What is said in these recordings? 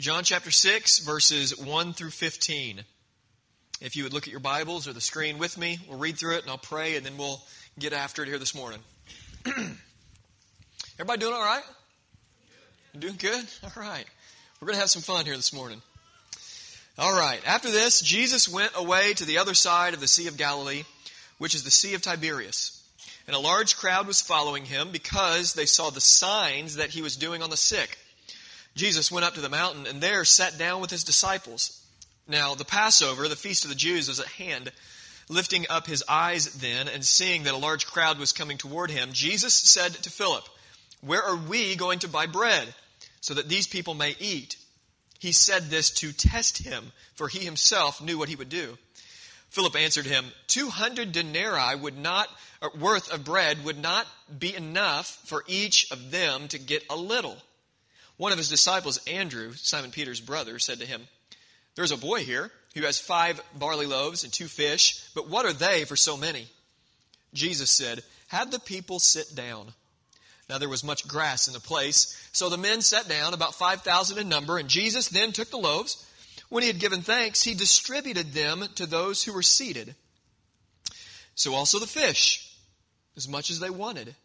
John chapter 6, verses 1 through 15. If you would look at your Bibles or the screen with me, we'll read through it and I'll pray and then we'll get after it here this morning. Everybody doing all right? Doing good? All right. We're going to have some fun here this morning. All right. After this, Jesus went away to the other side of the Sea of Galilee, which is the Sea of Tiberias. And a large crowd was following him because they saw the signs that he was doing on the sick. Jesus went up to the mountain and there sat down with his disciples. Now, the Passover, the feast of the Jews, was at hand. Lifting up his eyes then and seeing that a large crowd was coming toward him, Jesus said to Philip, Where are we going to buy bread so that these people may eat? He said this to test him, for he himself knew what he would do. Philip answered him, Two hundred denarii would not, worth of bread would not be enough for each of them to get a little. One of his disciples, Andrew, Simon Peter's brother, said to him, There's a boy here who has five barley loaves and two fish, but what are they for so many? Jesus said, Have the people sit down. Now there was much grass in the place, so the men sat down, about 5,000 in number, and Jesus then took the loaves. When he had given thanks, he distributed them to those who were seated. So also the fish, as much as they wanted.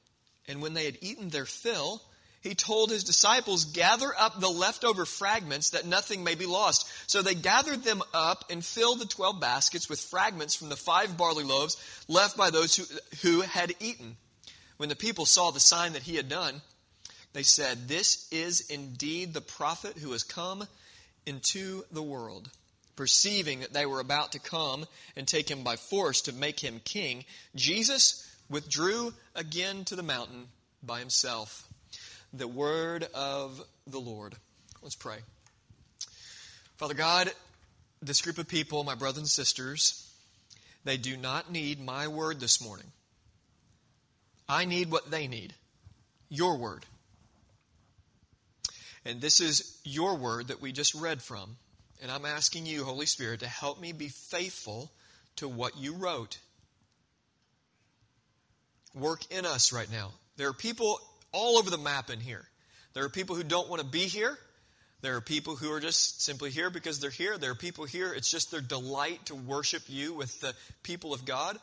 And when they had eaten their fill, he told his disciples, Gather up the leftover fragments that nothing may be lost. So they gathered them up and filled the twelve baskets with fragments from the five barley loaves left by those who, who had eaten. When the people saw the sign that he had done, they said, This is indeed the prophet who has come into the world. Perceiving that they were about to come and take him by force to make him king, Jesus withdrew again to the mountain by himself the word of the Lord. Let's pray. Father God, this group of people, my brothers and sisters, they do not need my word this morning. I need what they need your word. And this is your word that we just read from. And I'm asking you, Holy Spirit, to help me be faithful to what you wrote. Work in us right now. There are people all over the map in here. There are people who don't want to be here. There are people who are just simply here because they're here. There are people here, it's just their delight to worship you with the people of God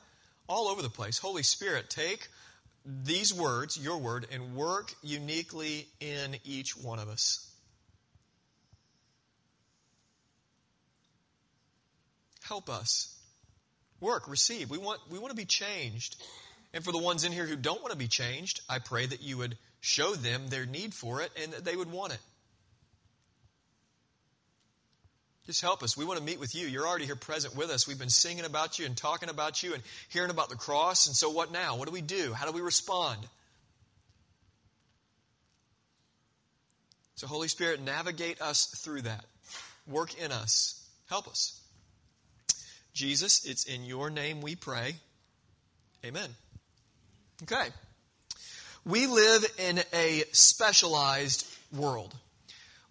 all over the place. Holy Spirit, take these words, your word, and work uniquely in each one of us. Help us. Work, receive. We want, we want to be changed. And for the ones in here who don't want to be changed, I pray that you would show them their need for it and that they would want it. Just help us. We want to meet with you. You're already here present with us. We've been singing about you and talking about you and hearing about the cross. And so, what now? What do we do? How do we respond? So, Holy Spirit, navigate us through that. Work in us. Help us. Jesus, it's in your name we pray. Amen. Okay. We live in a specialized world.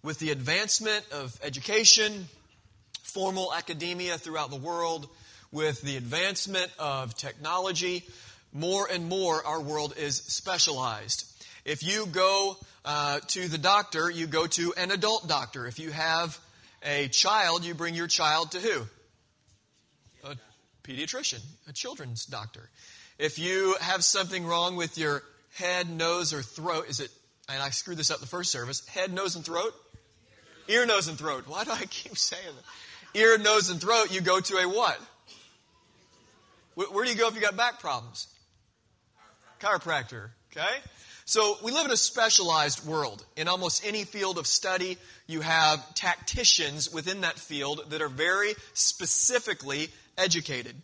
With the advancement of education, formal academia throughout the world, with the advancement of technology, more and more our world is specialized. If you go uh, to the doctor, you go to an adult doctor. If you have a child, you bring your child to who? A pediatrician, a children's doctor. If you have something wrong with your head, nose, or throat, is it, and I screwed this up the first service, head, nose, and throat? Ear, nose, and throat. Why do I keep saying that? Ear, nose, and throat, you go to a what? Where do you go if you got back problems? Chiropractor. Okay? So we live in a specialized world. In almost any field of study, you have tacticians within that field that are very specifically educated.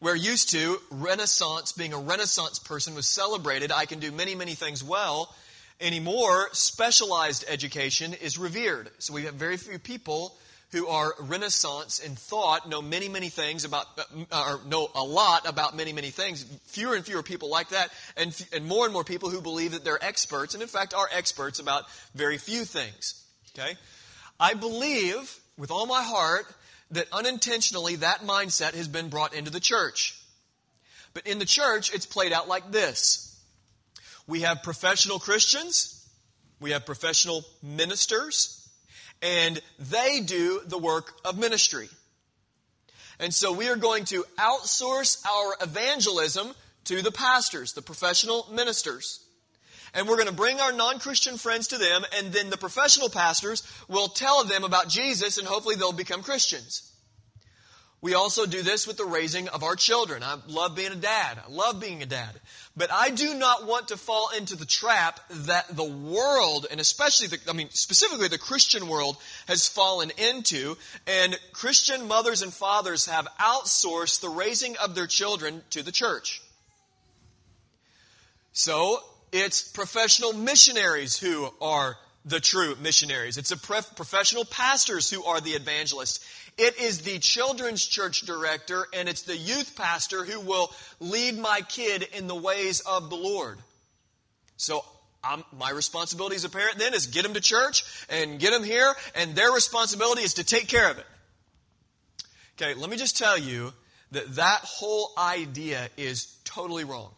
Where used to, Renaissance, being a Renaissance person was celebrated, I can do many, many things well. Anymore, specialized education is revered. So we have very few people who are Renaissance in thought, know many, many things about, uh, or know a lot about many, many things. Fewer and fewer people like that, and, and more and more people who believe that they're experts, and in fact are experts about very few things. Okay? I believe with all my heart that unintentionally that mindset has been brought into the church. But in the church, it's played out like this. We have professional Christians, we have professional ministers, and they do the work of ministry. And so we are going to outsource our evangelism to the pastors, the professional ministers. And we're going to bring our non Christian friends to them, and then the professional pastors will tell them about Jesus, and hopefully they'll become Christians. We also do this with the raising of our children. I love being a dad. I love being a dad. But I do not want to fall into the trap that the world, and especially the, I mean, specifically the Christian world, has fallen into. And Christian mothers and fathers have outsourced the raising of their children to the church. So, it's professional missionaries who are the true missionaries. It's professional pastors who are the evangelists. It is the children's church director and it's the youth pastor who will lead my kid in the ways of the Lord. So I'm, my responsibility as a parent then is get them to church and get them here, and their responsibility is to take care of it. Okay, let me just tell you that that whole idea is totally wrong.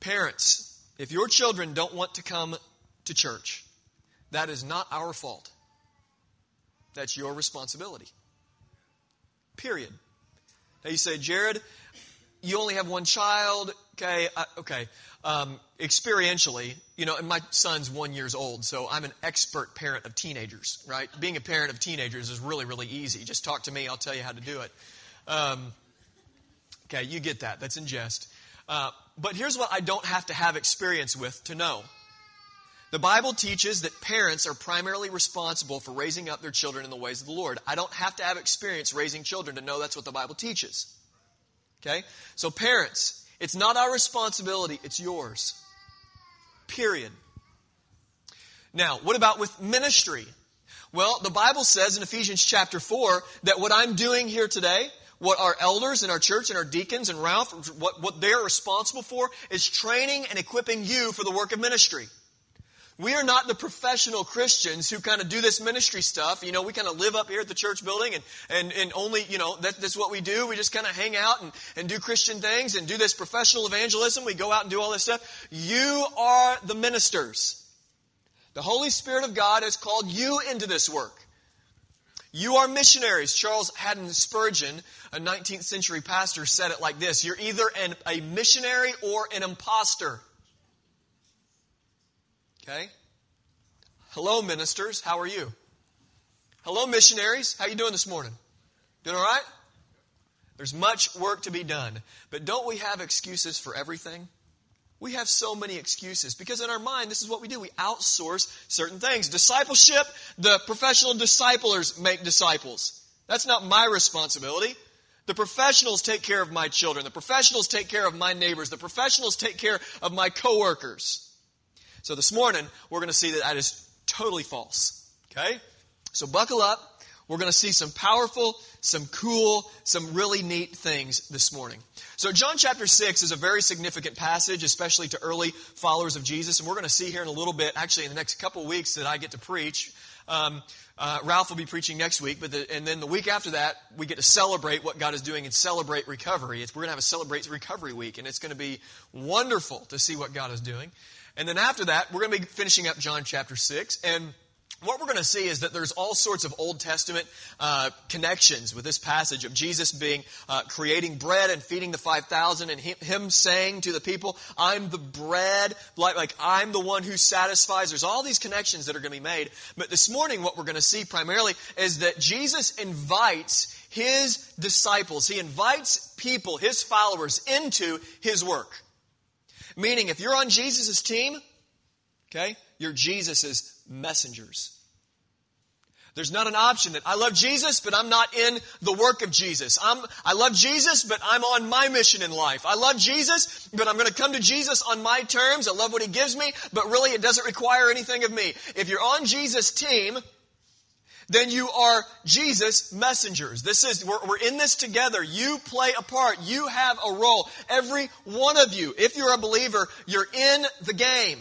Parents, if your children don't want to come to church, that is not our fault. That's your responsibility. Period. Now you say, Jared, you only have one child. Okay, uh, okay. Um, experientially, you know, and my son's one years old, so I'm an expert parent of teenagers. Right? Being a parent of teenagers is really, really easy. Just talk to me; I'll tell you how to do it. Um, okay, you get that. That's in jest. Uh, but here's what I don't have to have experience with to know. The Bible teaches that parents are primarily responsible for raising up their children in the ways of the Lord. I don't have to have experience raising children to know that's what the Bible teaches. Okay? So, parents, it's not our responsibility, it's yours. Period. Now, what about with ministry? Well, the Bible says in Ephesians chapter 4 that what I'm doing here today, what our elders in our church and our deacons and Ralph, what, what they're responsible for is training and equipping you for the work of ministry. We are not the professional Christians who kind of do this ministry stuff. You know, we kind of live up here at the church building and, and, and only, you know, that, that's what we do. We just kind of hang out and, and do Christian things and do this professional evangelism. We go out and do all this stuff. You are the ministers. The Holy Spirit of God has called you into this work. You are missionaries. Charles Haddon Spurgeon, a 19th century pastor, said it like this You're either an, a missionary or an impostor. Okay? Hello, ministers. How are you? Hello, missionaries. How you doing this morning? Doing all right? There's much work to be done. But don't we have excuses for everything? We have so many excuses because in our mind, this is what we do. We outsource certain things. Discipleship, the professional disciplers make disciples. That's not my responsibility. The professionals take care of my children. The professionals take care of my neighbors. The professionals take care of my coworkers. So this morning, we're going to see that that is totally false. Okay? So buckle up. We're going to see some powerful, some cool, some really neat things this morning. So, John chapter 6 is a very significant passage, especially to early followers of Jesus. And we're going to see here in a little bit, actually, in the next couple weeks that I get to preach. Um, uh, Ralph will be preaching next week, but the, and then the week after that, we get to celebrate what God is doing and celebrate recovery. It's, we're going to have a celebrate recovery week, and it's going to be wonderful to see what God is doing. And then after that, we're going to be finishing up John chapter 6. And what we're going to see is that there's all sorts of Old Testament uh, connections with this passage of Jesus being uh, creating bread and feeding the 5,000 and him, him, saying to the people, I'm the bread, like, like I'm the one who satisfies. There's all these connections that are going to be made. But this morning, what we're going to see primarily is that Jesus invites his disciples, he invites people, his followers, into his work. Meaning, if you're on Jesus' team, okay, you're Jesus' messengers. There's not an option that I love Jesus, but I'm not in the work of Jesus. I'm, I love Jesus, but I'm on my mission in life. I love Jesus, but I'm going to come to Jesus on my terms. I love what he gives me, but really it doesn't require anything of me. If you're on Jesus' team, then you are Jesus messengers. This is, we're, we're, in this together. You play a part. You have a role. Every one of you, if you're a believer, you're in the game.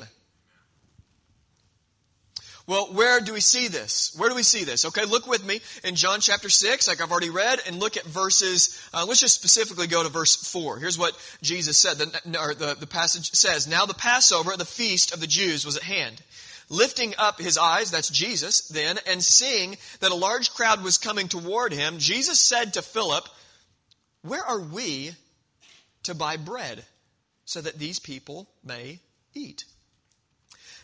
Well, where do we see this? Where do we see this? Okay, look with me in John chapter 6, like I've already read, and look at verses, uh, let's just specifically go to verse 4. Here's what Jesus said, the, or the, the passage says, Now the Passover, the feast of the Jews, was at hand. Lifting up his eyes, that's Jesus then, and seeing that a large crowd was coming toward him, Jesus said to Philip, Where are we to buy bread so that these people may eat?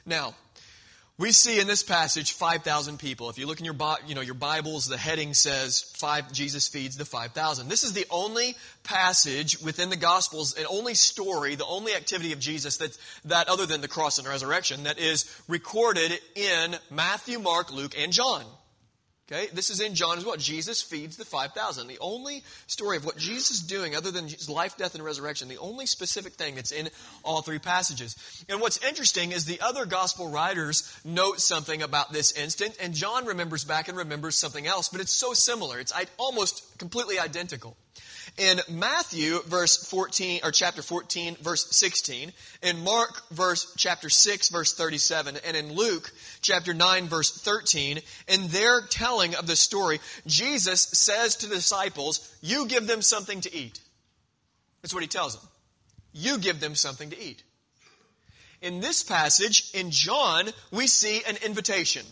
Now, we see in this passage 5,000 people. If you look in your, you know, your Bibles, the heading says five, Jesus feeds the 5,000. This is the only passage within the Gospels, and only story, the only activity of Jesus that, that other than the cross and resurrection, that is recorded in Matthew, Mark, Luke, and John. Okay, this is in John as well. Jesus feeds the 5,000. The only story of what Jesus is doing, other than his life, death, and resurrection, the only specific thing that's in all three passages. And what's interesting is the other gospel writers note something about this instant, and John remembers back and remembers something else, but it's so similar. It's almost completely identical. In Matthew, verse 14, or chapter 14, verse 16, in Mark, verse chapter 6, verse 37, and in Luke, chapter 9, verse 13, in their telling of the story, Jesus says to the disciples, You give them something to eat. That's what he tells them. You give them something to eat. In this passage, in John, we see an invitation.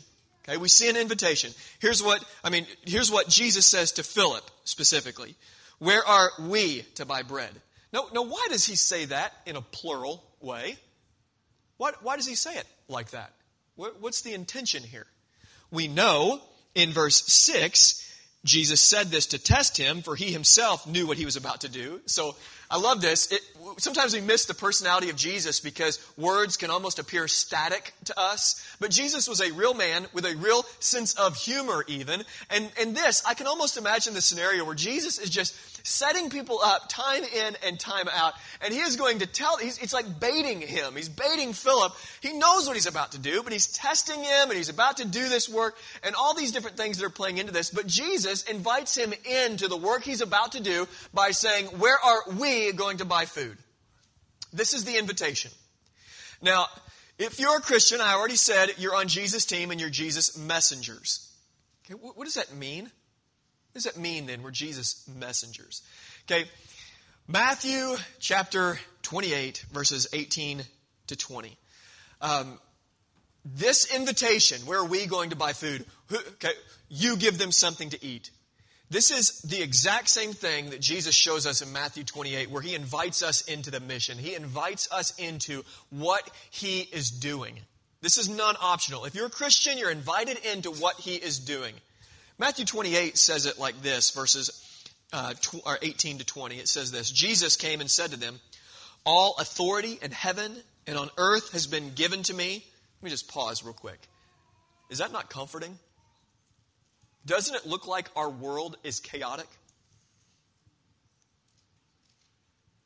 Okay, we see an invitation. Here's what, I mean, here's what Jesus says to Philip specifically. Where are we to buy bread? Now, now why does he say that in a plural way? What, why does he say it like that? What, what's the intention here? We know in verse 6, Jesus said this to test him, for he himself knew what he was about to do. So I love this. It, sometimes we miss the personality of Jesus because words can almost appear static to us. But Jesus was a real man with a real sense of humor, even. And, and this, I can almost imagine the scenario where Jesus is just setting people up time in and time out. And he is going to tell, it's like baiting him. He's baiting Philip. He knows what he's about to do, but he's testing him and he's about to do this work and all these different things that are playing into this. But Jesus invites him into the work he's about to do by saying, Where are we going to buy food? This is the invitation. Now, if you're a Christian, I already said you're on Jesus' team and you're Jesus' messengers. Okay, what does that mean? What does that mean then? We're Jesus' messengers. Okay, Matthew chapter 28, verses 18 to 20. Um, this invitation, where are we going to buy food? Okay, you give them something to eat. This is the exact same thing that Jesus shows us in Matthew 28, where he invites us into the mission. He invites us into what he is doing. This is non optional. If you're a Christian, you're invited into what he is doing. Matthew 28 says it like this, verses uh, 18 to 20. It says this Jesus came and said to them, All authority in heaven and on earth has been given to me. Let me just pause real quick. Is that not comforting? Doesn't it look like our world is chaotic?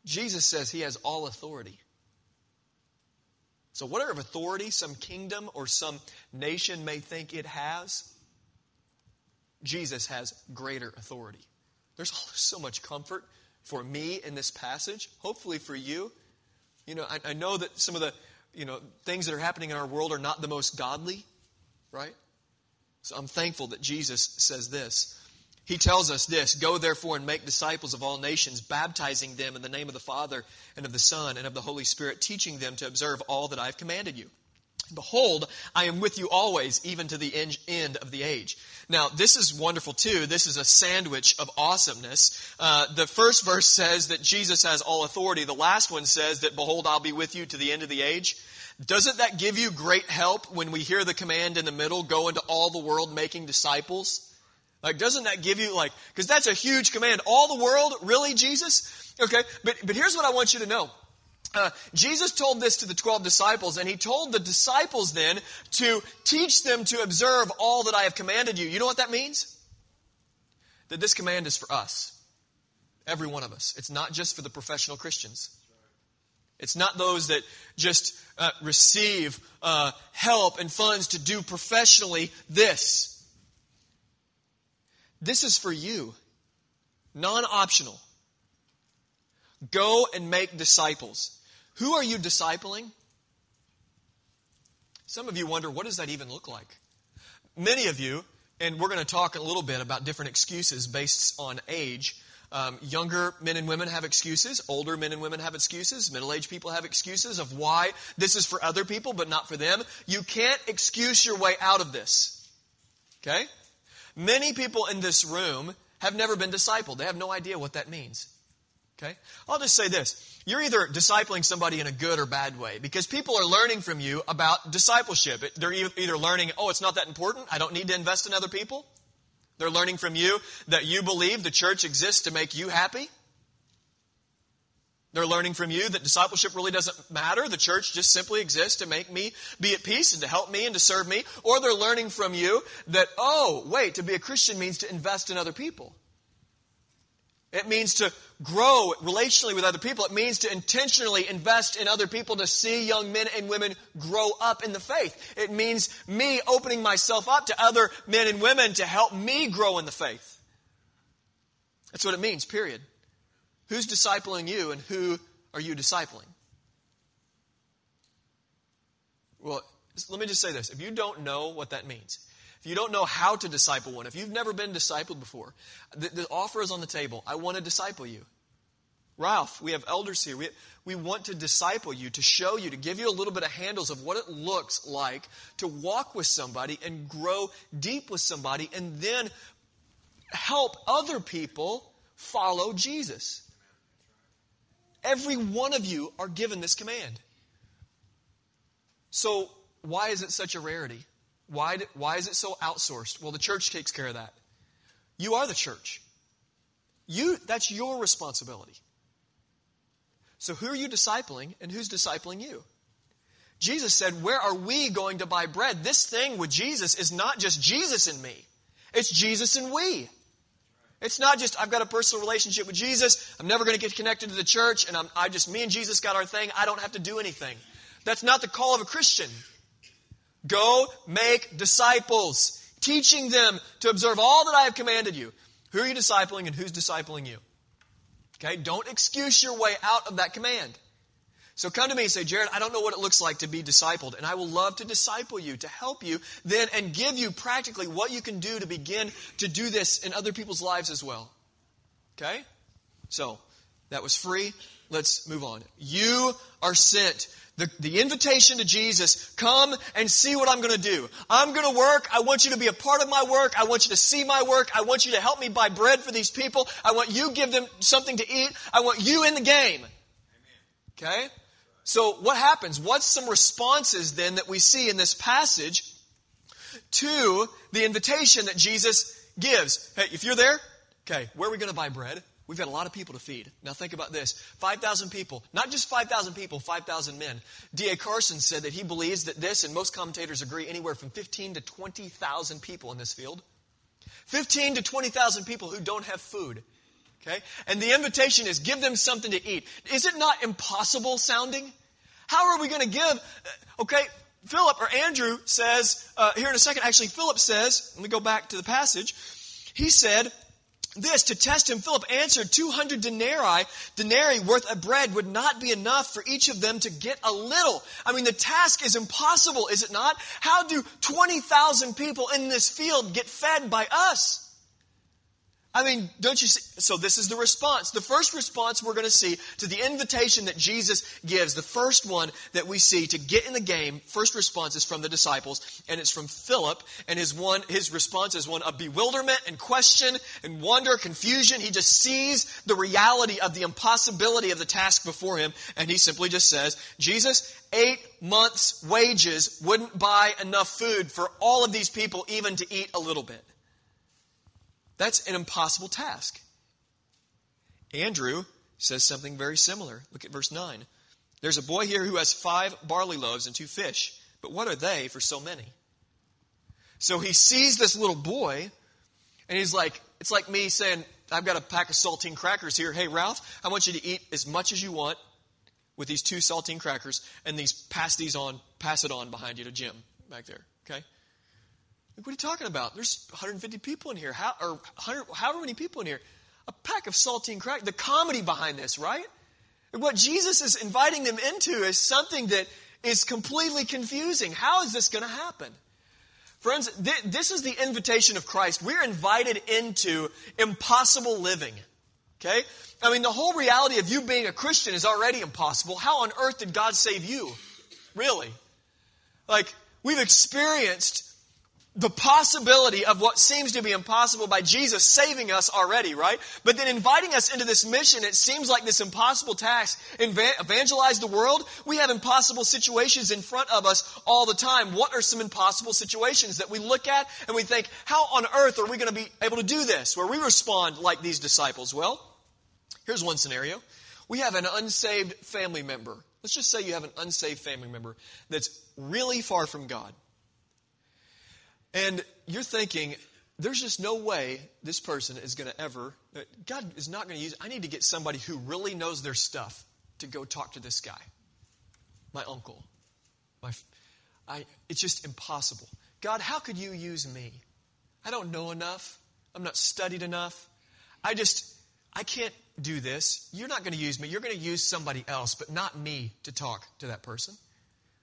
Jesus says he has all authority. So, whatever authority some kingdom or some nation may think it has, Jesus has greater authority. There's so much comfort for me in this passage, hopefully for you. You know, I, I know that some of the you know things that are happening in our world are not the most godly, right? So I'm thankful that Jesus says this. He tells us this Go therefore and make disciples of all nations, baptizing them in the name of the Father and of the Son and of the Holy Spirit, teaching them to observe all that I have commanded you. Behold, I am with you always, even to the end of the age. Now, this is wonderful too. This is a sandwich of awesomeness. Uh, the first verse says that Jesus has all authority. The last one says that, Behold, I'll be with you to the end of the age. Doesn't that give you great help when we hear the command in the middle, go into all the world making disciples? Like, doesn't that give you, like, because that's a huge command. All the world? Really, Jesus? Okay, but, but here's what I want you to know. Uh, Jesus told this to the 12 disciples, and he told the disciples then to teach them to observe all that I have commanded you. You know what that means? That this command is for us, every one of us. It's not just for the professional Christians. It's not those that just uh, receive uh, help and funds to do professionally this. This is for you, non optional. Go and make disciples. Who are you discipling? Some of you wonder, what does that even look like? Many of you, and we're going to talk a little bit about different excuses based on age. Um, younger men and women have excuses. Older men and women have excuses. Middle aged people have excuses of why this is for other people but not for them. You can't excuse your way out of this. Okay? Many people in this room have never been discipled. They have no idea what that means. Okay? I'll just say this. You're either discipling somebody in a good or bad way because people are learning from you about discipleship. They're either learning, oh, it's not that important. I don't need to invest in other people. They're learning from you that you believe the church exists to make you happy. They're learning from you that discipleship really doesn't matter. The church just simply exists to make me be at peace and to help me and to serve me. Or they're learning from you that, oh, wait, to be a Christian means to invest in other people. It means to grow relationally with other people. It means to intentionally invest in other people to see young men and women grow up in the faith. It means me opening myself up to other men and women to help me grow in the faith. That's what it means, period. Who's discipling you and who are you discipling? Well, let me just say this. If you don't know what that means, if you don't know how to disciple one, if you've never been discipled before, the, the offer is on the table. I want to disciple you. Ralph, we have elders here. We, we want to disciple you, to show you, to give you a little bit of handles of what it looks like to walk with somebody and grow deep with somebody and then help other people follow Jesus. Every one of you are given this command. So, why is it such a rarity? Why, why is it so outsourced? Well, the church takes care of that. You are the church. You, that's your responsibility. So who are you discipling and who's discipling you? Jesus said, Where are we going to buy bread? This thing with Jesus is not just Jesus and me, it's Jesus and we. It's not just, I've got a personal relationship with Jesus, I'm never going to get connected to the church, and I'm, I just, me and Jesus got our thing, I don't have to do anything. That's not the call of a Christian. Go make disciples, teaching them to observe all that I have commanded you. Who are you discipling and who's discipling you? Okay, don't excuse your way out of that command. So come to me and say, Jared, I don't know what it looks like to be discipled, and I will love to disciple you, to help you, then, and give you practically what you can do to begin to do this in other people's lives as well. Okay? So, that was free. Let's move on. You are sent the, the invitation to Jesus, come and see what I'm going to do. I'm going to work. I want you to be a part of my work. I want you to see my work. I want you to help me buy bread for these people. I want you give them something to eat. I want you in the game. Okay? So what happens? What's some responses then that we see in this passage to the invitation that Jesus gives? Hey, if you're there, okay, where are we going to buy bread? We've got a lot of people to feed. Now think about this 5,000 people, not just 5,000 people, 5,000 men. D.A. Carson said that he believes that this, and most commentators agree, anywhere from 15 to 20,000 people in this field. 15 to 20,000 people who don't have food. Okay? And the invitation is give them something to eat. Is it not impossible sounding? How are we going to give? Uh, okay, Philip or Andrew says, uh, here in a second, actually, Philip says, let me go back to the passage. He said, this to test him, Philip answered, 200 denarii, denarii worth of bread would not be enough for each of them to get a little. I mean, the task is impossible, is it not? How do 20,000 people in this field get fed by us? I mean, don't you see? So, this is the response. The first response we're going to see to the invitation that Jesus gives, the first one that we see to get in the game, first response is from the disciples, and it's from Philip, and his one, his response is one of bewilderment and question and wonder, confusion. He just sees the reality of the impossibility of the task before him, and he simply just says, Jesus, eight months' wages wouldn't buy enough food for all of these people even to eat a little bit. That's an impossible task. Andrew says something very similar. Look at verse 9. There's a boy here who has five barley loaves and two fish, but what are they for so many? So he sees this little boy, and he's like, it's like me saying, I've got a pack of saltine crackers here. Hey, Ralph, I want you to eat as much as you want with these two saltine crackers, and these pass these on, pass it on behind you to Jim back there. Okay? Like, what are you talking about? There's 150 people in here, how, or 100, however many people in here. A pack of saltine crack. The comedy behind this, right? And what Jesus is inviting them into is something that is completely confusing. How is this going to happen? Friends, th- this is the invitation of Christ. We're invited into impossible living. Okay? I mean, the whole reality of you being a Christian is already impossible. How on earth did God save you? Really? Like, we've experienced the possibility of what seems to be impossible by Jesus saving us already, right? But then inviting us into this mission, it seems like this impossible task. Evangelize the world. We have impossible situations in front of us all the time. What are some impossible situations that we look at and we think, how on earth are we going to be able to do this? Where we respond like these disciples. Well, here's one scenario. We have an unsaved family member. Let's just say you have an unsaved family member that's really far from God. And you're thinking, there's just no way this person is going to ever, uh, God is not going to use, I need to get somebody who really knows their stuff to go talk to this guy. My uncle. My, I, it's just impossible. God, how could you use me? I don't know enough. I'm not studied enough. I just, I can't do this. You're not going to use me. You're going to use somebody else, but not me to talk to that person.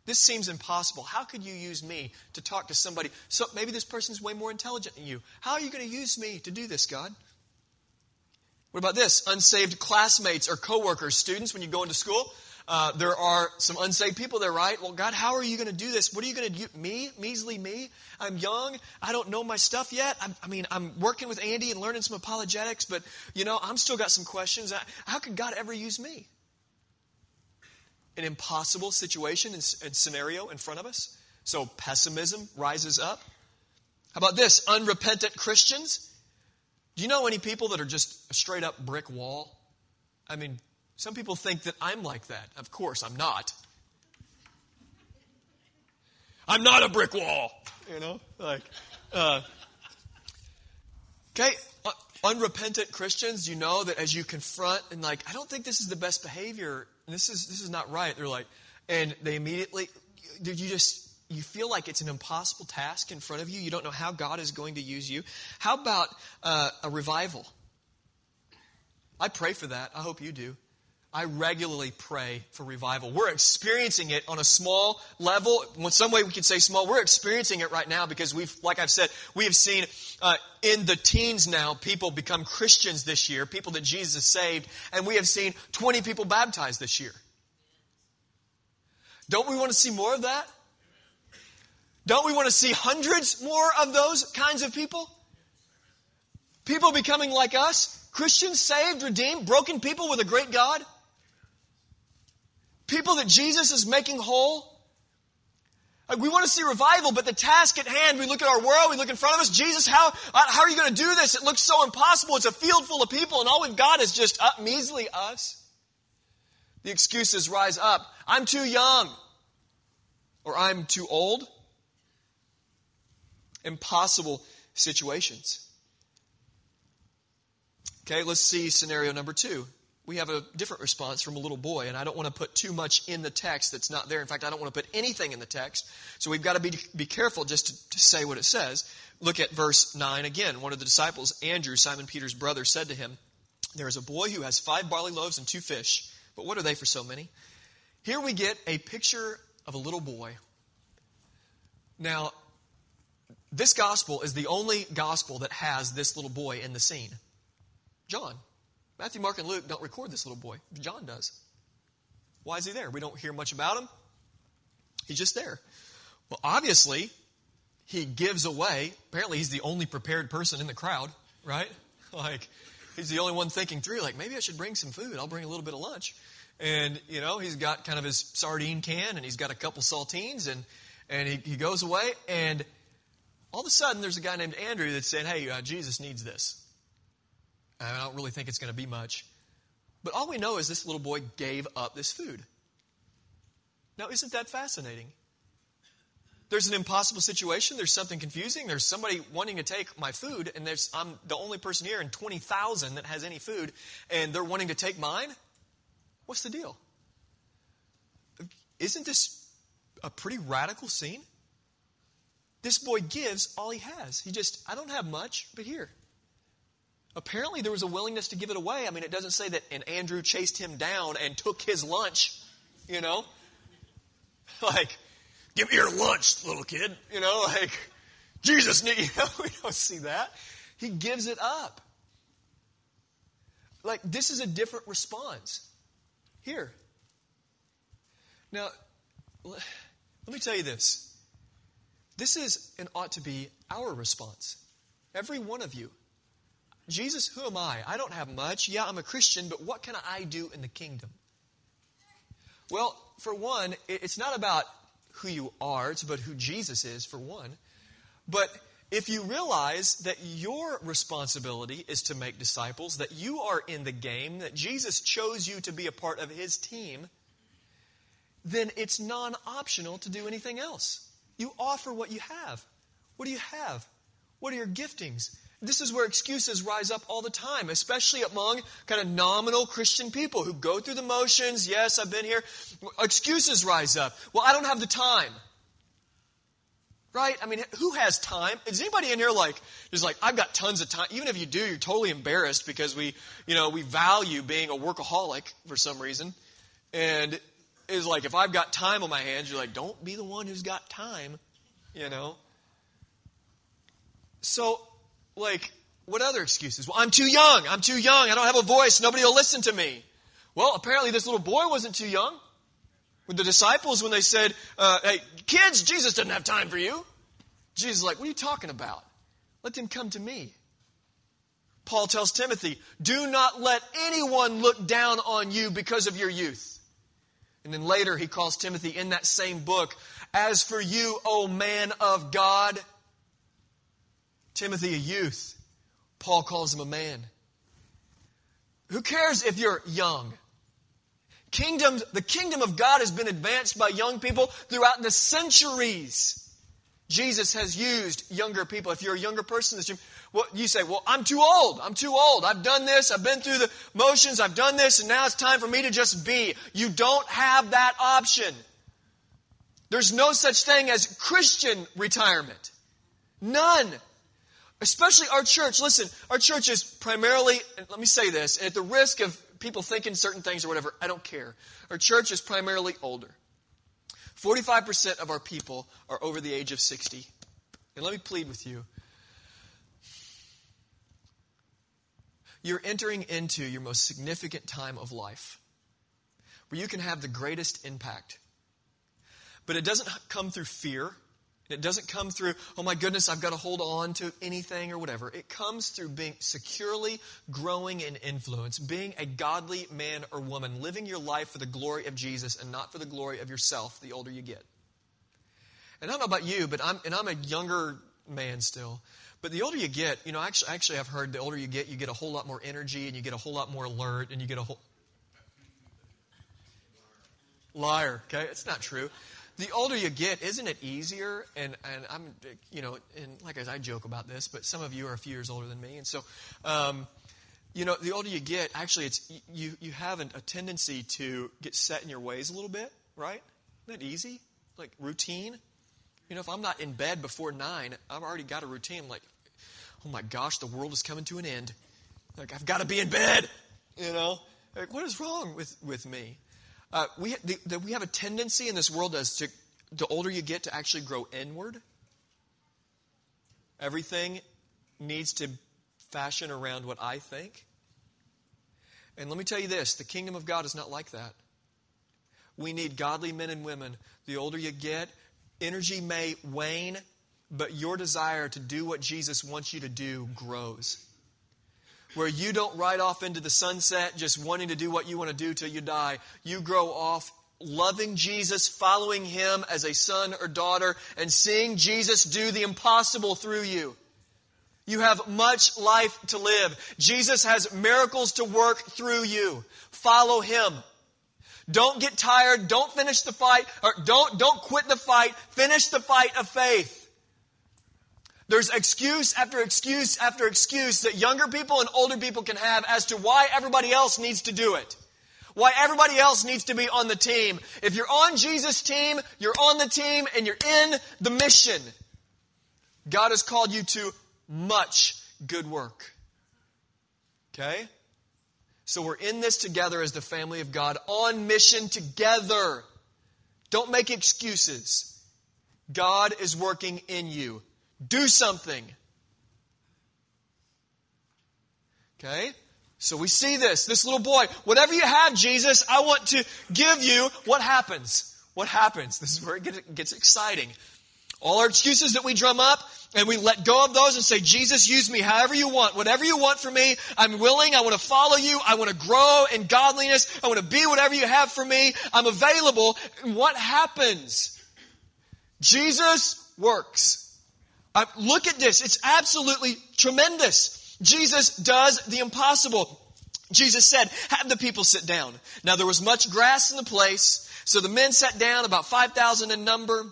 This seems impossible. How could you use me to talk to somebody? So maybe this person's way more intelligent than you. How are you going to use me to do this, God? What about this? Unsaved classmates or coworkers, students, when you go into school, uh, there are some unsaved people there, right? Well, God, how are you going to do this? What are you going to do? Me? Measly me? I'm young. I don't know my stuff yet. I'm, i mean, I'm working with Andy and learning some apologetics, but, you know, I'm still got some questions. How could God ever use me? An impossible situation and, scenario in front of us. So pessimism rises up. How about this? Unrepentant Christians. Do you know any people that are just a straight up brick wall? I mean, some people think that I'm like that. Of course, I'm not. I'm not a brick wall. You know, like, uh, okay, uh, unrepentant Christians, you know that as you confront and like, I don't think this is the best behavior this is this is not right. They're like, and they immediately, did you just you feel like it's an impossible task in front of you. You don't know how God is going to use you. How about uh, a revival? I pray for that. I hope you do. I regularly pray for revival. We're experiencing it on a small level. In some way, we could say small. We're experiencing it right now because we've, like I've said, we have seen uh, in the teens now people become Christians this year, people that Jesus saved, and we have seen 20 people baptized this year. Don't we want to see more of that? Don't we want to see hundreds more of those kinds of people? People becoming like us, Christians, saved, redeemed, broken people with a great God? People that Jesus is making whole. Like we want to see revival, but the task at hand, we look at our world, we look in front of us, Jesus, how, uh, how are you going to do this? It looks so impossible. It's a field full of people, and all we've got is just up, measly us. The excuses rise up. I'm too young, or I'm too old. Impossible situations. Okay, let's see scenario number two we have a different response from a little boy, and I don't want to put too much in the text that's not there. In fact, I don't want to put anything in the text. So we've got to be, be careful just to, to say what it says. Look at verse 9 again. One of the disciples, Andrew, Simon Peter's brother, said to him, There is a boy who has five barley loaves and two fish, but what are they for so many? Here we get a picture of a little boy. Now, this gospel is the only gospel that has this little boy in the scene. John. Matthew, Mark, and Luke don't record this little boy. John does. Why is he there? We don't hear much about him. He's just there. Well, obviously, he gives away. Apparently, he's the only prepared person in the crowd, right? Like, he's the only one thinking through, like, maybe I should bring some food. I'll bring a little bit of lunch. And, you know, he's got kind of his sardine can and he's got a couple saltines and, and he, he goes away. And all of a sudden, there's a guy named Andrew that's saying, hey, uh, Jesus needs this. I don't really think it's going to be much. But all we know is this little boy gave up this food. Now, isn't that fascinating? There's an impossible situation. There's something confusing. There's somebody wanting to take my food, and there's, I'm the only person here in 20,000 that has any food, and they're wanting to take mine? What's the deal? Isn't this a pretty radical scene? This boy gives all he has. He just, I don't have much, but here. Apparently, there was a willingness to give it away. I mean, it doesn't say that, and Andrew chased him down and took his lunch, you know? Like, give me your lunch, little kid, you know? Like, Jesus, you know, we don't see that. He gives it up. like, this is a different response. Here. Now, let me tell you this. This is and ought to be our response. Every one of you. Jesus, who am I? I don't have much. Yeah, I'm a Christian, but what can I do in the kingdom? Well, for one, it's not about who you are, it's about who Jesus is, for one. But if you realize that your responsibility is to make disciples, that you are in the game, that Jesus chose you to be a part of his team, then it's non optional to do anything else. You offer what you have. What do you have? What are your giftings? This is where excuses rise up all the time, especially among kind of nominal Christian people who go through the motions. Yes, I've been here. Excuses rise up. Well, I don't have the time. Right? I mean, who has time? Is anybody in here like, is like, I've got tons of time. Even if you do, you're totally embarrassed because we, you know, we value being a workaholic for some reason. And is like, if I've got time on my hands, you're like, don't be the one who's got time, you know? So, like, what other excuses? Well, I'm too young. I'm too young. I don't have a voice. Nobody will listen to me. Well, apparently this little boy wasn't too young. With the disciples, when they said, uh, hey, kids, Jesus doesn't have time for you. Jesus is like, what are you talking about? Let them come to me. Paul tells Timothy, do not let anyone look down on you because of your youth. And then later he calls Timothy in that same book, as for you, O man of God, Timothy a youth, Paul calls him a man. Who cares if you're young? Kingdoms, the kingdom of God has been advanced by young people throughout the centuries. Jesus has used younger people. If you're a younger person, this well, you say, well, I'm too old. I'm too old. I've done this. I've been through the motions. I've done this, and now it's time for me to just be. You don't have that option. There's no such thing as Christian retirement. None. Especially our church. Listen, our church is primarily, let me say this, at the risk of people thinking certain things or whatever, I don't care. Our church is primarily older. 45% of our people are over the age of 60. And let me plead with you You're entering into your most significant time of life where you can have the greatest impact. But it doesn't come through fear. It doesn't come through, oh my goodness, I've got to hold on to anything or whatever. It comes through being securely growing in influence, being a godly man or woman, living your life for the glory of Jesus and not for the glory of yourself the older you get. And I don't know about you, but I'm, and I'm a younger man still. But the older you get, you know, actually, actually, I've heard the older you get, you get a whole lot more energy and you get a whole lot more alert and you get a whole. Liar, okay? It's not true. The older you get, isn't it easier? And, and I'm, you know, and like I, I joke about this, but some of you are a few years older than me. And so, um, you know, the older you get, actually, it's you, you have an, a tendency to get set in your ways a little bit, right? Isn't that easy? Like routine? You know, if I'm not in bed before nine, I've already got a routine. like, oh my gosh, the world is coming to an end. Like, I've got to be in bed. You know, like, what is wrong with, with me? Uh, we, the, the, we have a tendency in this world as to, the older you get, to actually grow inward. Everything needs to fashion around what I think. And let me tell you this the kingdom of God is not like that. We need godly men and women. The older you get, Energy may wane, but your desire to do what Jesus wants you to do grows. Where you don't ride off into the sunset just wanting to do what you want to do till you die. You grow off loving Jesus, following Him as a son or daughter, and seeing Jesus do the impossible through you. You have much life to live. Jesus has miracles to work through you. Follow Him. Don't get tired. Don't finish the fight, or don't, don't quit the fight. Finish the fight of faith. There's excuse after excuse after excuse that younger people and older people can have as to why everybody else needs to do it. Why everybody else needs to be on the team. If you're on Jesus' team, you're on the team and you're in the mission. God has called you to much good work. Okay? So we're in this together as the family of God, on mission together. Don't make excuses. God is working in you. Do something. Okay? So we see this, this little boy, whatever you have, Jesus, I want to give you. What happens? What happens? This is where it gets exciting. All our excuses that we drum up, and we let go of those and say, Jesus, use me however you want. Whatever you want for me, I'm willing. I want to follow you. I want to grow in godliness. I want to be whatever you have for me. I'm available. What happens? Jesus works. Uh, look at this. It's absolutely tremendous. Jesus does the impossible. Jesus said, have the people sit down. Now there was much grass in the place, so the men sat down, about 5,000 in number.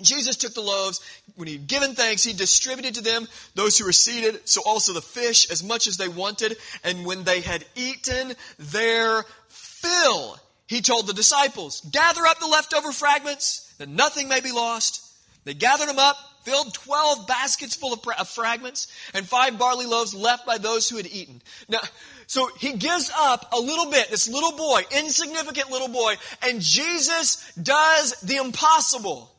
Jesus took the loaves. When he'd given thanks, he distributed to them those who were seated, so also the fish, as much as they wanted. And when they had eaten their fill, he told the disciples, gather up the leftover fragments, that nothing may be lost. They gathered them up, filled 12 baskets full of, of fragments, and five barley loaves left by those who had eaten. Now, so he gives up a little bit, this little boy, insignificant little boy, and Jesus does the impossible.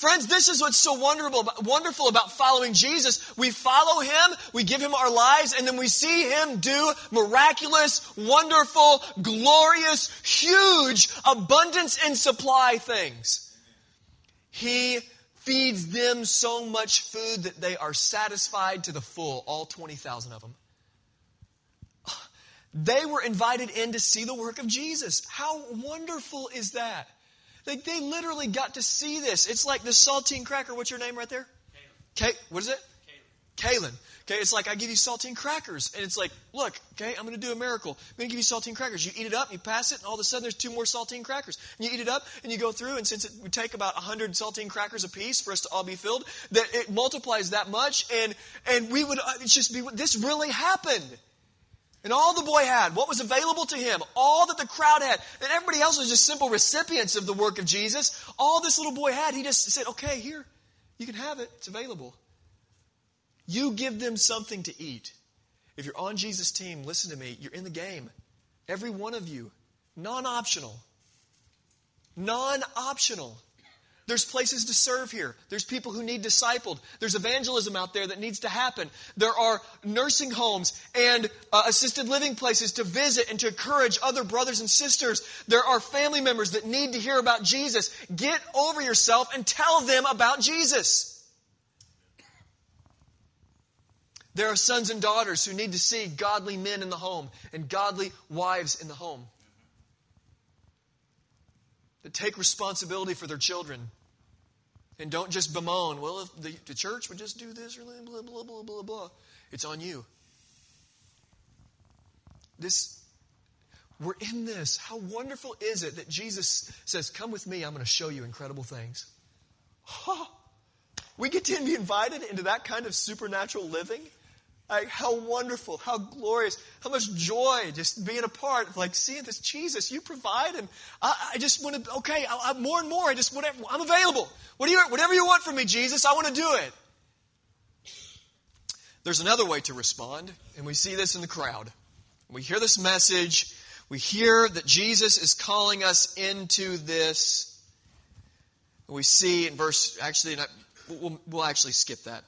Friends, this is what's so wonderful, wonderful about following Jesus. We follow Him, we give Him our lives, and then we see Him do miraculous, wonderful, glorious, huge, abundance and supply things. He feeds them so much food that they are satisfied to the full, all 20,000 of them. They were invited in to see the work of Jesus. How wonderful is that? Like they literally got to see this. It's like the saltine cracker. What's your name right there? Kay, what is it? Kaylin. Okay, it's like I give you saltine crackers, and it's like, look, okay, I'm going to do a miracle. I'm going to give you saltine crackers. You eat it up, you pass it, and all of a sudden there's two more saltine crackers. And you eat it up, and you go through, and since it would take about 100 saltine crackers a piece for us to all be filled, that it multiplies that much, and and we would uh, it's just be this really happened. And all the boy had, what was available to him, all that the crowd had, and everybody else was just simple recipients of the work of Jesus. All this little boy had, he just said, okay, here, you can have it, it's available. You give them something to eat. If you're on Jesus' team, listen to me, you're in the game. Every one of you, non optional. Non optional. There's places to serve here. There's people who need discipled. There's evangelism out there that needs to happen. There are nursing homes and uh, assisted living places to visit and to encourage other brothers and sisters. There are family members that need to hear about Jesus. Get over yourself and tell them about Jesus. There are sons and daughters who need to see godly men in the home and godly wives in the home that take responsibility for their children and don't just bemoan, well, if the, the church would just do this or blah, blah, blah, blah, blah. It's on you. This, we're in this. How wonderful is it that Jesus says, Come with me, I'm going to show you incredible things. Oh, we get to be invited into that kind of supernatural living. Like, how wonderful, how glorious, how much joy just being a part of like seeing this Jesus you provide. And I, I just want to, okay, I, I, more and more, I just, whatever, I'm available. What do you, whatever you want from me, Jesus, I want to do it. There's another way to respond, and we see this in the crowd. We hear this message, we hear that Jesus is calling us into this. We see in verse, actually, we'll, we'll actually skip that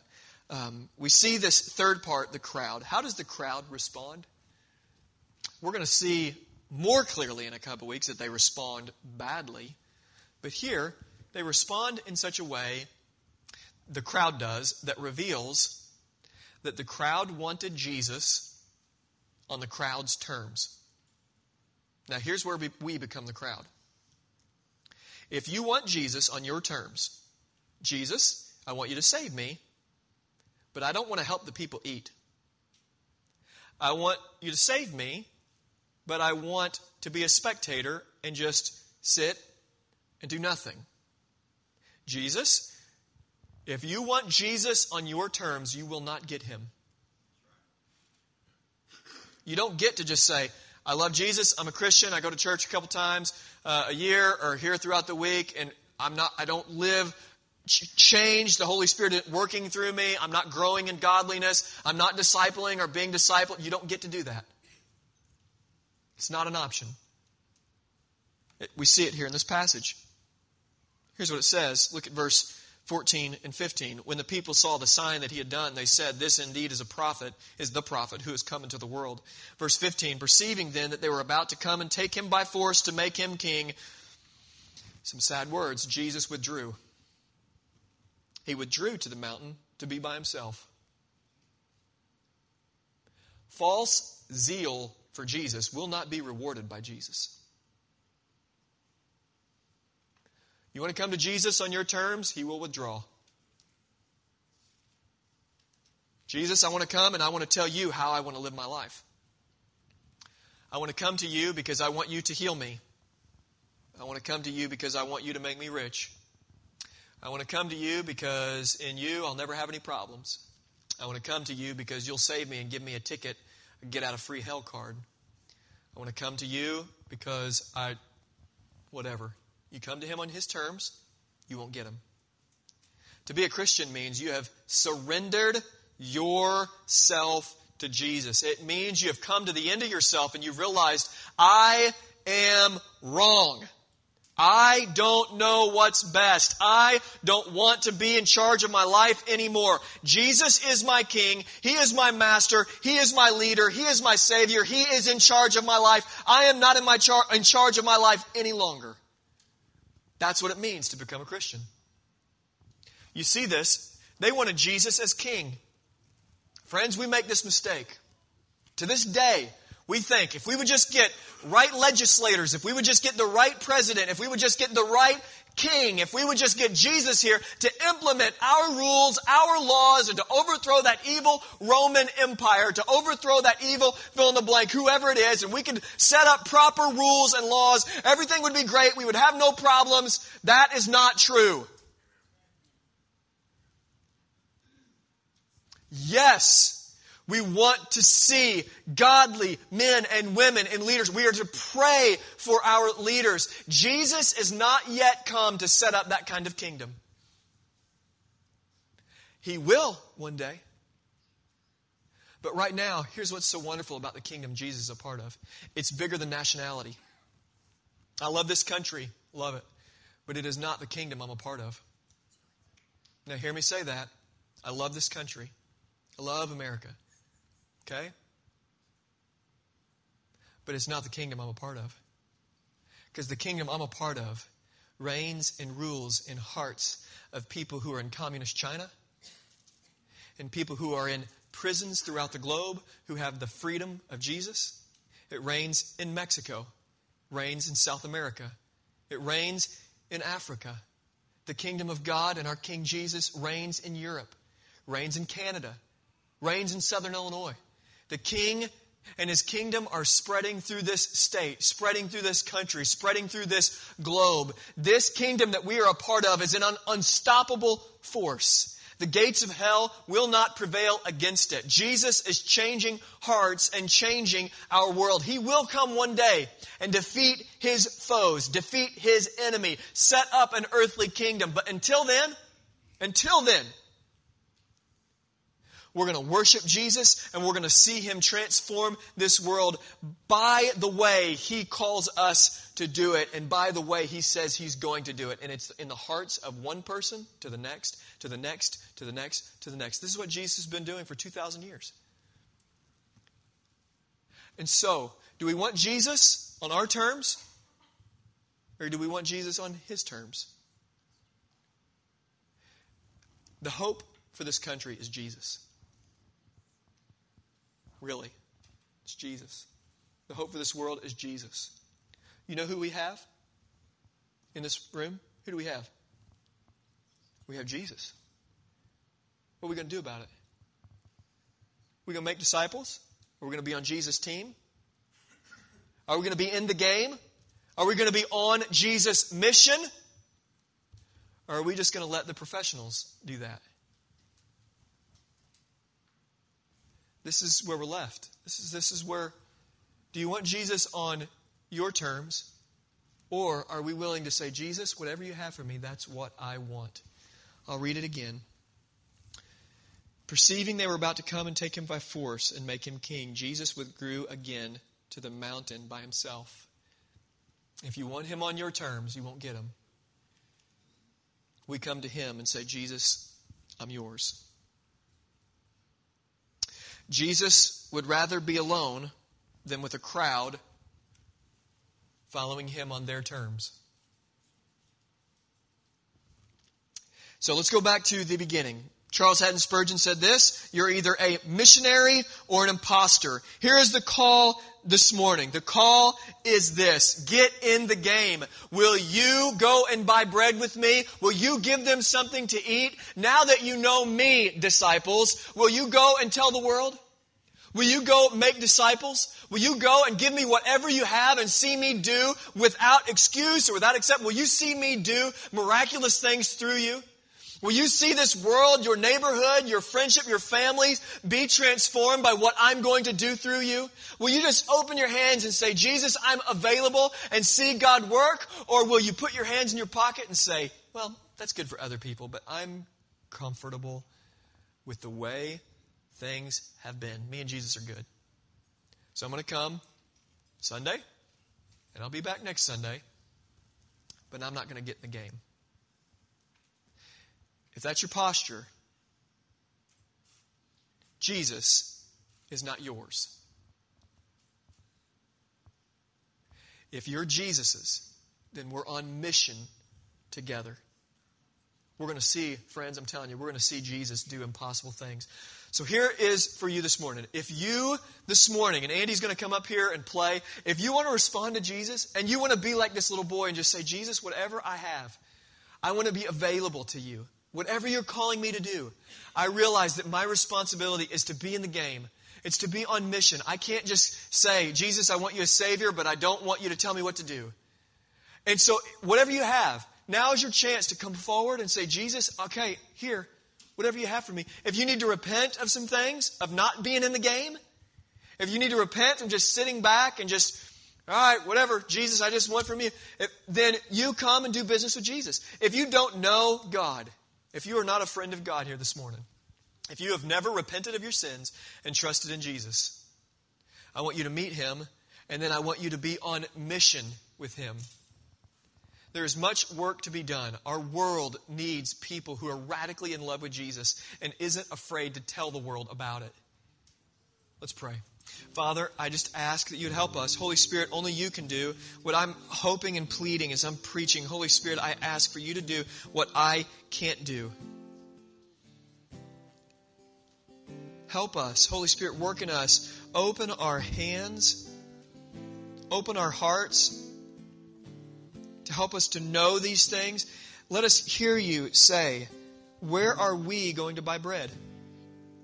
um, we see this third part, the crowd. How does the crowd respond? We're going to see more clearly in a couple weeks that they respond badly. But here, they respond in such a way, the crowd does, that reveals that the crowd wanted Jesus on the crowd's terms. Now, here's where we become the crowd. If you want Jesus on your terms, Jesus, I want you to save me, but I don't want to help the people eat. I want you to save me, but I want to be a spectator and just sit and do nothing. Jesus, if you want Jesus on your terms, you will not get him. You don't get to just say, I love Jesus, I'm a Christian, I go to church a couple times uh, a year or here throughout the week, and I'm not, I don't live changed, the Holy Spirit working through me. I'm not growing in godliness. I'm not discipling or being discipled. You don't get to do that. It's not an option. It, we see it here in this passage. Here's what it says. Look at verse 14 and 15. When the people saw the sign that he had done, they said, This indeed is a prophet, is the prophet who has come into the world. Verse 15 Perceiving then that they were about to come and take him by force to make him king, some sad words, Jesus withdrew. He withdrew to the mountain to be by himself. False zeal for Jesus will not be rewarded by Jesus. You want to come to Jesus on your terms? He will withdraw. Jesus, I want to come and I want to tell you how I want to live my life. I want to come to you because I want you to heal me. I want to come to you because I want you to make me rich. I want to come to you because in you I'll never have any problems. I want to come to you because you'll save me and give me a ticket, a get out of free hell card. I want to come to you because I, whatever. You come to Him on His terms, you won't get Him. To be a Christian means you have surrendered yourself to Jesus. It means you have come to the end of yourself and you've realized, I am wrong. I don't know what's best. I don't want to be in charge of my life anymore. Jesus is my king. He is my master. He is my leader. He is my savior. He is in charge of my life. I am not in, my char- in charge of my life any longer. That's what it means to become a Christian. You see this? They wanted Jesus as king. Friends, we make this mistake. To this day, we think if we would just get right legislators, if we would just get the right president, if we would just get the right king, if we would just get Jesus here to implement our rules, our laws, and to overthrow that evil Roman Empire, to overthrow that evil fill in the blank, whoever it is, and we could set up proper rules and laws, everything would be great, we would have no problems. That is not true. Yes, we want to see godly men and women and leaders. We are to pray for our leaders. Jesus is not yet come to set up that kind of kingdom. He will one day. But right now, here's what's so wonderful about the kingdom Jesus is a part of it's bigger than nationality. I love this country, love it, but it is not the kingdom I'm a part of. Now, hear me say that. I love this country, I love America. Okay? But it's not the kingdom I'm a part of. Because the kingdom I'm a part of reigns and rules in hearts of people who are in communist China and people who are in prisons throughout the globe who have the freedom of Jesus. It reigns in Mexico, reigns in South America, it reigns in Africa. The kingdom of God and our King Jesus reigns in Europe, reigns in Canada, reigns in Southern Illinois. The king and his kingdom are spreading through this state, spreading through this country, spreading through this globe. This kingdom that we are a part of is an un- unstoppable force. The gates of hell will not prevail against it. Jesus is changing hearts and changing our world. He will come one day and defeat his foes, defeat his enemy, set up an earthly kingdom. But until then, until then, we're going to worship Jesus and we're going to see Him transform this world by the way He calls us to do it and by the way He says He's going to do it. And it's in the hearts of one person to the next, to the next, to the next, to the next. This is what Jesus has been doing for 2,000 years. And so, do we want Jesus on our terms or do we want Jesus on His terms? The hope for this country is Jesus. Really. It's Jesus. The hope for this world is Jesus. You know who we have in this room? Who do we have? We have Jesus. What are we going to do about it? We're going to make disciples? Are we going to be on Jesus' team? Are we going to be in the game? Are we going to be on Jesus' mission? Or are we just going to let the professionals do that? This is where we're left. This is, this is where, do you want Jesus on your terms? Or are we willing to say, Jesus, whatever you have for me, that's what I want? I'll read it again. Perceiving they were about to come and take him by force and make him king, Jesus withdrew again to the mountain by himself. If you want him on your terms, you won't get him. we come to Him and say, Jesus, I'm yours. Jesus would rather be alone than with a crowd following Him on their terms. So let's go back to the beginning. Charles Haddon Spurgeon said this You're either a missionary or an impostor. Here is the call this morning. The call is this Get in the game. Will you go and buy bread with me? Will you give them something to eat? Now that you know me, disciples, will you go and tell the world? Will you go make disciples? Will you go and give me whatever you have and see me do without excuse or without accept? Will you see me do miraculous things through you? Will you see this world, your neighborhood, your friendship, your families be transformed by what I'm going to do through you? Will you just open your hands and say, Jesus, I'm available and see God work? Or will you put your hands in your pocket and say, well, that's good for other people, but I'm comfortable with the way things have been. Me and Jesus are good. So I'm going to come Sunday, and I'll be back next Sunday, but I'm not going to get in the game. If that's your posture, Jesus is not yours. If you're Jesus's, then we're on mission together. We're going to see, friends, I'm telling you, we're going to see Jesus do impossible things. So here is for you this morning. If you, this morning, and Andy's going to come up here and play, if you want to respond to Jesus and you want to be like this little boy and just say, Jesus, whatever I have, I want to be available to you. Whatever you're calling me to do, I realize that my responsibility is to be in the game. It's to be on mission. I can't just say, Jesus, I want you as Savior, but I don't want you to tell me what to do. And so, whatever you have, now is your chance to come forward and say, Jesus, okay, here, whatever you have for me. If you need to repent of some things, of not being in the game, if you need to repent from just sitting back and just all right, whatever, Jesus, I just want from you. If, then you come and do business with Jesus. If you don't know God, if you are not a friend of God here this morning, if you have never repented of your sins and trusted in Jesus, I want you to meet him, and then I want you to be on mission with him. There is much work to be done. Our world needs people who are radically in love with Jesus and isn't afraid to tell the world about it. Let's pray. Father, I just ask that you'd help us. Holy Spirit, only you can do what I'm hoping and pleading as I'm preaching. Holy Spirit, I ask for you to do what I can't do. Help us. Holy Spirit, work in us. Open our hands, open our hearts to help us to know these things. Let us hear you say, Where are we going to buy bread?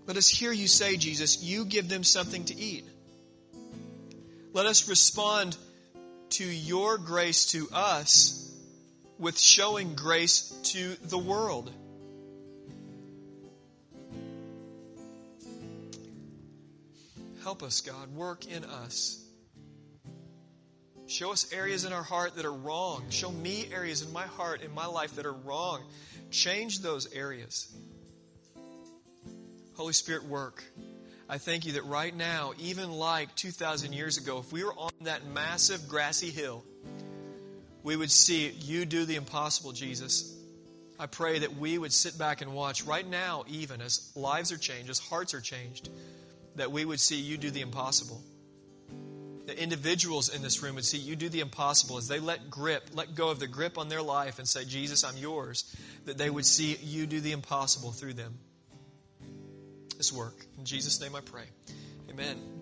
Let us hear you say, Jesus, you give them something to eat. Let us respond to your grace to us with showing grace to the world. Help us, God. Work in us. Show us areas in our heart that are wrong. Show me areas in my heart, in my life that are wrong. Change those areas. Holy Spirit, work. I thank you that right now, even like 2,000 years ago, if we were on that massive grassy hill, we would see you do the impossible, Jesus. I pray that we would sit back and watch right now, even as lives are changed, as hearts are changed, that we would see you do the impossible. The individuals in this room would see you do the impossible as they let grip, let go of the grip on their life and say, Jesus, I'm yours, that they would see you do the impossible through them this work. In Jesus' name I pray. Amen.